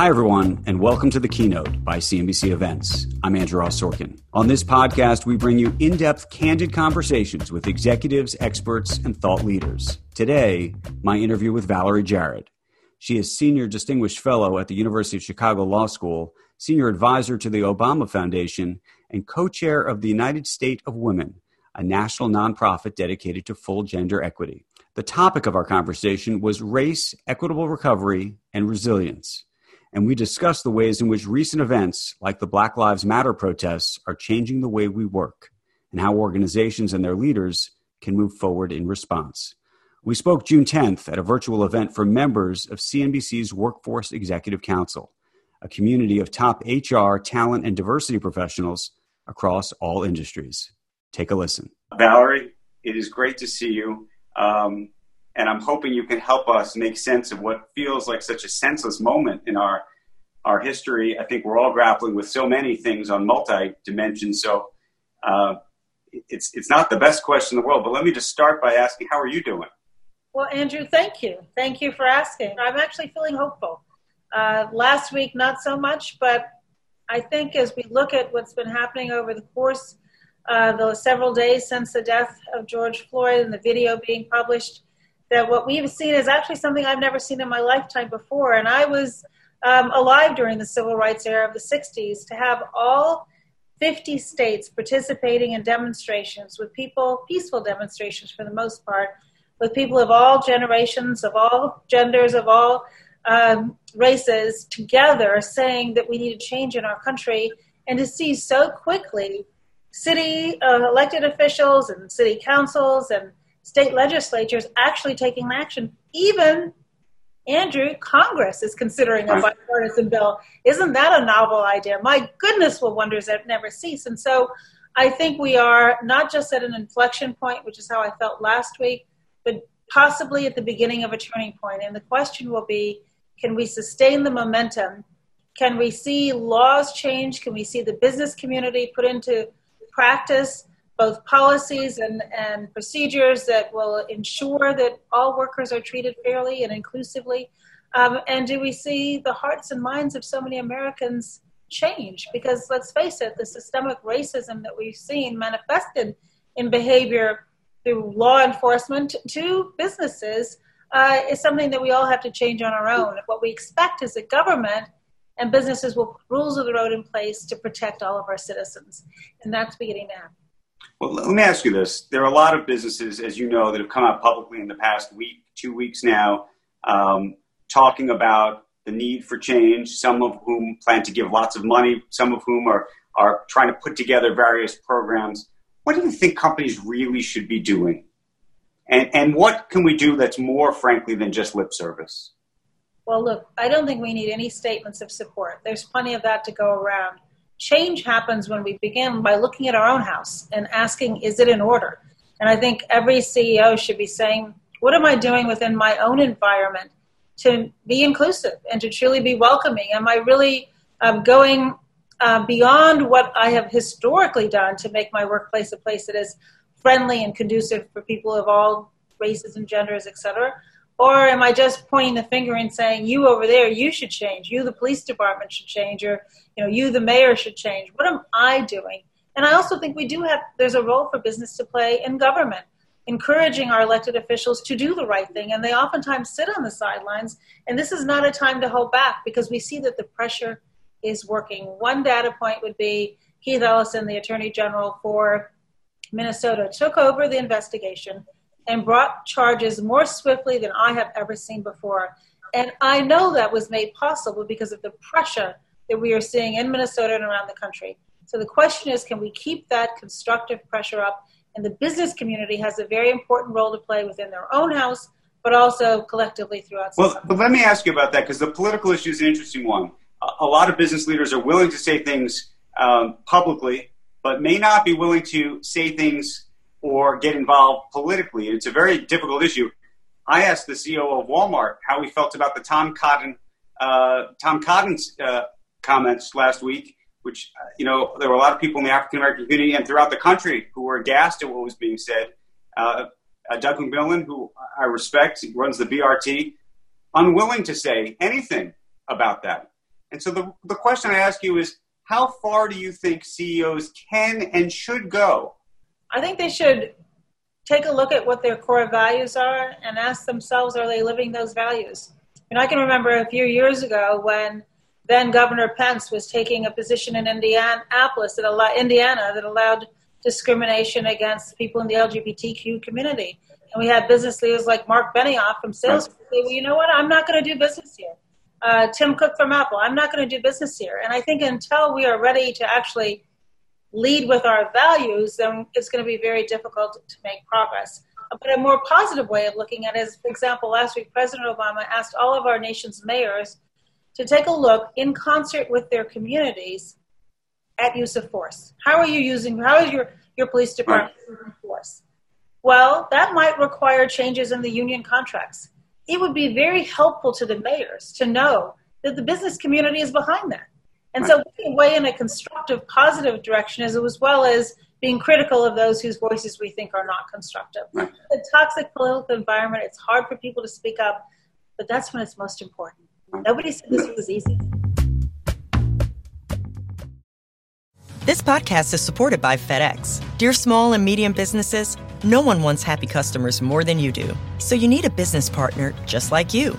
Hi, everyone, and welcome to the keynote by CNBC Events. I'm Andrew Ross Sorkin. On this podcast, we bring you in depth, candid conversations with executives, experts, and thought leaders. Today, my interview with Valerie Jarrett. She is Senior Distinguished Fellow at the University of Chicago Law School, Senior Advisor to the Obama Foundation, and co chair of the United State of Women, a national nonprofit dedicated to full gender equity. The topic of our conversation was race, equitable recovery, and resilience and we discussed the ways in which recent events like the Black Lives Matter protests are changing the way we work and how organizations and their leaders can move forward in response. We spoke June 10th at a virtual event for members of CNBC's Workforce Executive Council, a community of top HR, talent, and diversity professionals across all industries. Take a listen. Valerie, it is great to see you. Um, and I'm hoping you can help us make sense of what feels like such a senseless moment in our our history. I think we're all grappling with so many things on multi dimensions. So uh, it's it's not the best question in the world. But let me just start by asking, how are you doing? Well, Andrew, thank you. Thank you for asking. I'm actually feeling hopeful. Uh, last week, not so much, but I think as we look at what's been happening over the course uh, the several days since the death of George Floyd and the video being published, that what we've seen is actually something I've never seen in my lifetime before. And I was um, alive during the civil rights era of the 60s to have all 50 states participating in demonstrations with people, peaceful demonstrations for the most part, with people of all generations, of all genders, of all um, races together saying that we need a change in our country and to see so quickly city uh, elected officials and city councils and state legislatures actually taking action. Even Andrew, Congress is considering a bipartisan bill. Isn't that a novel idea? My goodness, will wonders that never cease. And so I think we are not just at an inflection point, which is how I felt last week, but possibly at the beginning of a turning point. And the question will be can we sustain the momentum? Can we see laws change? Can we see the business community put into practice both policies and, and procedures that will ensure that all workers are treated fairly and inclusively? Um, and do we see the hearts and minds of so many Americans change? Because let's face it, the systemic racism that we've seen manifested in behavior through law enforcement to businesses uh, is something that we all have to change on our own. What we expect is that government and businesses will put rules of the road in place to protect all of our citizens. And that's beginning now. Well, let me ask you this. There are a lot of businesses, as you know, that have come out publicly in the past week, two weeks now, um, talking about the need for change, some of whom plan to give lots of money, some of whom are, are trying to put together various programs. What do you think companies really should be doing? And, and what can we do that's more, frankly, than just lip service? Well, look, I don't think we need any statements of support. There's plenty of that to go around change happens when we begin by looking at our own house and asking, is it in order? And I think every CEO should be saying, what am I doing within my own environment to be inclusive and to truly be welcoming? Am I really um, going uh, beyond what I have historically done to make my workplace a place that is friendly and conducive for people of all races and genders, et cetera? Or am I just pointing the finger and saying, you over there, you should change. You, the police department, should change. Or, you know, you, the mayor, should change. What am I doing? And I also think we do have, there's a role for business to play in government, encouraging our elected officials to do the right thing. And they oftentimes sit on the sidelines. And this is not a time to hold back because we see that the pressure is working. One data point would be Keith Ellison, the Attorney General for Minnesota, took over the investigation and brought charges more swiftly than I have ever seen before. And I know that was made possible because of the pressure that we are seeing in Minnesota and around the country. So the question is can we keep that constructive pressure up? And the business community has a very important role to play within their own house, but also collectively throughout. Society. Well, but let me ask you about that because the political issue is an interesting one. A, a lot of business leaders are willing to say things um, publicly, but may not be willing to say things or get involved politically. It's a very difficult issue. I asked the CEO of Walmart how he felt about the Tom Cotton uh, Tom Cotton's uh, comments last week, which uh, you know there were a lot of people in the African American community and throughout the country who were aghast at what was being said. Uh, uh, Doug McMillon, who I respect, runs the BRT, unwilling to say anything about that. And so the the question I ask you is, how far do you think CEOs can and should go? I think they should take a look at what their core values are and ask themselves, are they living those values? And I can remember a few years ago when then Governor Pence was taking a position in Indianapolis that allowed, Indiana that allowed discrimination against people in the LGBTQ community. And we had business leaders like Marc Benioff from Salesforce say, well, you know what, I'm not going to do business here. Uh, Tim Cook from Apple, I'm not going to do business here. And I think until we are ready to actually lead with our values, then it's going to be very difficult to make progress. But a more positive way of looking at it is, for example, last week President Obama asked all of our nation's mayors to take a look in concert with their communities at use of force. How are you using, how is your, your police department using force? Well, that might require changes in the union contracts. It would be very helpful to the mayors to know that the business community is behind that. And right. so we can weigh in a constructive, positive direction as, as well as being critical of those whose voices we think are not constructive. Right. The toxic political environment, it's hard for people to speak up, but that's when it's most important. Nobody said this was easy. This podcast is supported by FedEx. Dear small and medium businesses, no one wants happy customers more than you do. So you need a business partner just like you.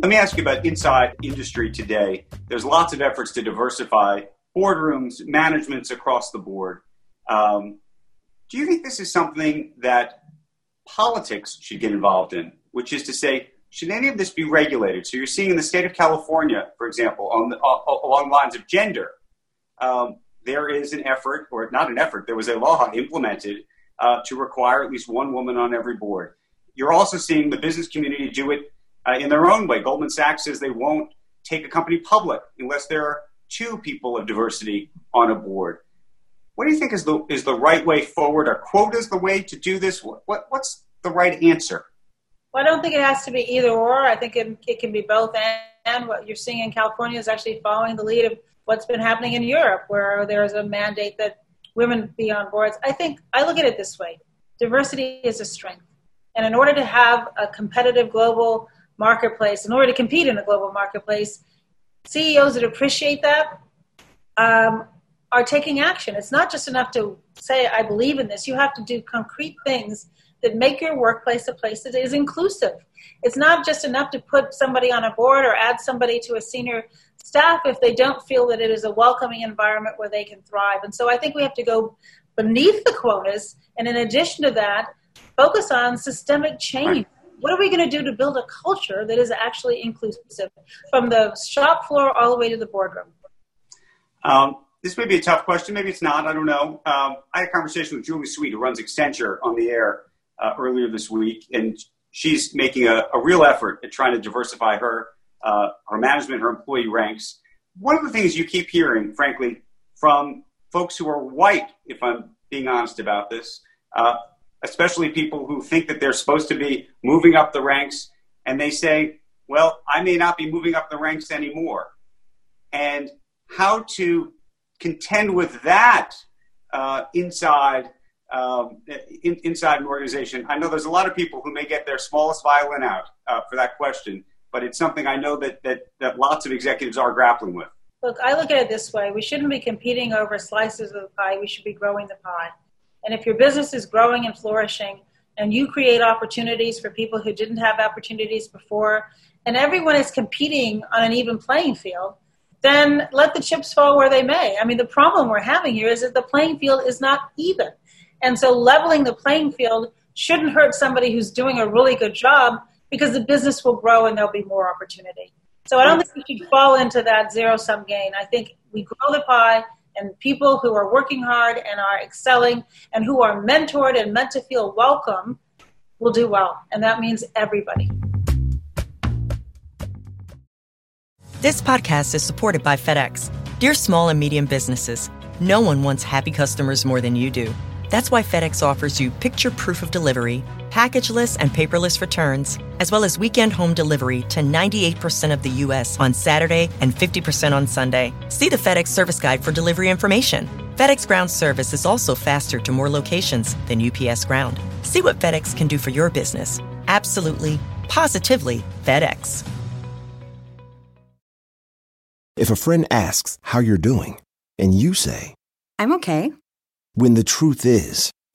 Let me ask you about inside industry today. There's lots of efforts to diversify boardrooms, managements across the board. Um, do you think this is something that politics should get involved in? Which is to say, should any of this be regulated? So you're seeing in the state of California, for example, on the, uh, along lines of gender, um, there is an effort, or not an effort, there was a law implemented uh, to require at least one woman on every board. You're also seeing the business community do it uh, in their own way. Goldman Sachs says they won't take a company public unless there are two people of diversity on a board. What do you think is the is the right way forward? Are quotas the way to do this? What, what what's the right answer? Well, I don't think it has to be either or. I think it, it can be both. And, and what you're seeing in California is actually following the lead of what's been happening in Europe, where there's a mandate that women be on boards. I think I look at it this way: diversity is a strength, and in order to have a competitive global marketplace, in order to compete in a global marketplace, CEOs that appreciate that um, are taking action. It's not just enough to say, I believe in this. You have to do concrete things that make your workplace a place that is inclusive. It's not just enough to put somebody on a board or add somebody to a senior staff if they don't feel that it is a welcoming environment where they can thrive. And so I think we have to go beneath the quotas and in addition to that, focus on systemic change what are we going to do to build a culture that is actually inclusive from the shop floor all the way to the boardroom? Um, this may be a tough question. Maybe it's not. I don't know. Um, I had a conversation with Julie Sweet, who runs Accenture, on the air uh, earlier this week, and she's making a, a, real effort at trying to diversify her uh, her management, her employee ranks. One of the things you keep hearing, frankly, from folks who are white, if I'm being honest about this, uh, especially people who think that they're supposed to be moving up the ranks, and they say, well, I may not be moving up the ranks anymore. And how to contend with that uh, inside um, in, inside an organization. I know there's a lot of people who may get their smallest violin out uh, for that question, but it's something I know that, that, that lots of executives are grappling with. Look, I look at it this way: we shouldn't be competing over slices of the pie. We should be growing the pie. And if your business is growing and flourishing, and you create opportunities for people who didn't have opportunities before, and everyone is competing on an even playing field, then let the chips fall where they may. I mean, the problem we're having here is that the playing field is not even. And so leveling the playing field shouldn't hurt somebody who's doing a really good job because the business will grow and there'll be more opportunity. So I don't think we should fall into that zero sum gain. I think we grow the pie and people who are working hard and are excelling and who are mentored and meant to feel welcome will do well. And that means everybody. This podcast is supported by FedEx. Dear small and medium businesses, no one wants happy customers more than you do. That's why FedEx offers you picture proof of delivery, packageless and paperless returns, as well as weekend home delivery to 98% of the U.S. on Saturday and 50% on Sunday. See the FedEx service guide for delivery information. FedEx Ground service is also faster to more locations than UPS Ground. See what FedEx can do for your business. Absolutely, positively FedEx. If a friend asks how you're doing, and you say, I'm okay. When the truth is,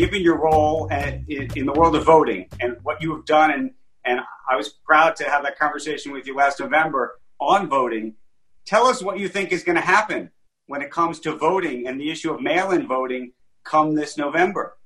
Given your role at, in, in, the world of voting and what you have done, and, and I was proud to have that conversation with you last November on voting. Tell us what you think is going to happen when it comes to voting and the issue of mail in voting come this November.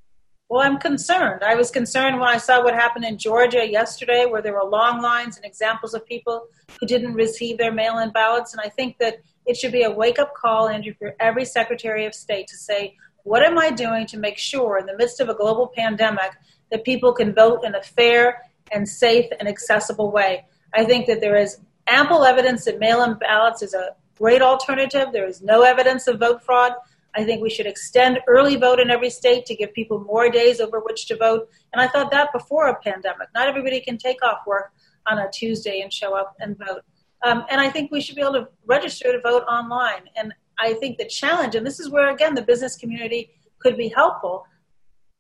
Well, I'm concerned. I was concerned when I saw what happened in Georgia yesterday, where there were long lines and examples of people who didn't receive their mail in ballots. And I think that it should be a wake up call, Andrew, for every Secretary of State to say, what am I doing to make sure, in the midst of a global pandemic, that people can vote in a fair and safe and accessible way? I think that there is ample evidence that mail in ballots is a great alternative. There is no evidence of vote fraud. I think we should extend early vote in every state to give people more days over which to vote. And I thought that before a pandemic. Not everybody can take off work on a Tuesday and show up and vote. Um, and I think we should be able to register to vote online. And I think the challenge, and this is where again the business community could be helpful,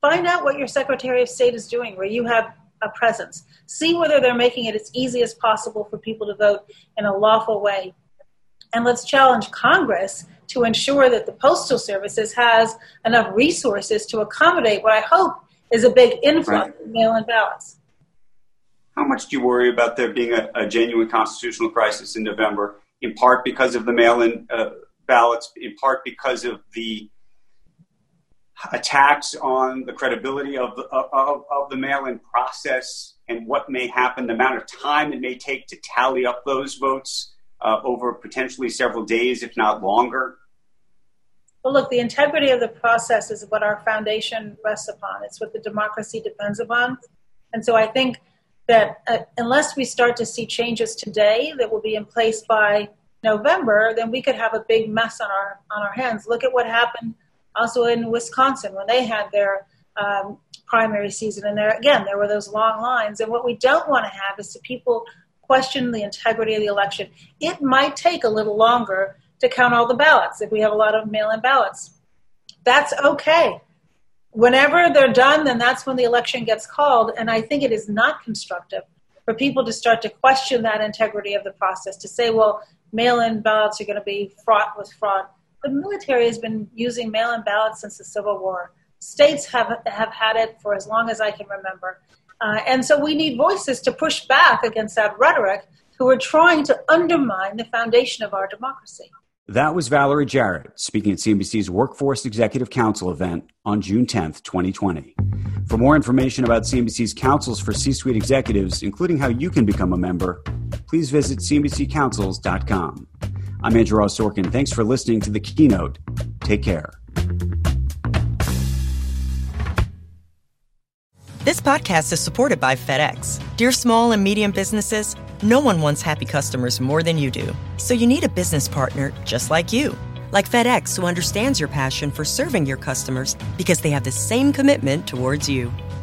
find out what your Secretary of State is doing, where you have a presence. See whether they're making it as easy as possible for people to vote in a lawful way. And let's challenge Congress to ensure that the Postal Services has enough resources to accommodate what I hope is a big influx right. of mail in ballots. How much do you worry about there being a, a, genuine constitutional crisis in November, in part because of the mail in uh, ballots in part because of the attacks on the credibility of the, of, of the mail-in process and what may happen, the amount of time it may take to tally up those votes uh, over potentially several days, if not longer? Well, look, the integrity of the process is what our foundation rests upon. It's what the democracy depends upon. And so I think that uh, unless we start to see changes today that will be in place by November, then we could have a big mess on our on our hands. Look at what happened also in Wisconsin when they had their um, primary season, and there again there were those long lines. And what we don't want to have is to people question the integrity of the election. It might take a little longer to count all the ballots if we have a lot of mail-in ballots. That's okay. Whenever they're done, then that's when the election gets called. And I think it is not constructive for people to start to question that integrity of the process, to say, well, mail in ballots are going to be fraught with fraud. The military has been using mail in ballots since the Civil War. States have, have had it for as long as I can remember. Uh, and so we need voices to push back against that rhetoric who are trying to undermine the foundation of our democracy. That was Valerie Jarrett speaking at CNBC's Workforce Executive Council event on June 10th, 2020. For more information about CNBC's councils for C suite executives, including how you can become a member, please visit CNBCCouncils.com. I'm Andrew Ross Sorkin. Thanks for listening to the keynote. Take care. This podcast is supported by FedEx. Dear small and medium businesses, no one wants happy customers more than you do. So you need a business partner just like you. Like FedEx, who understands your passion for serving your customers because they have the same commitment towards you.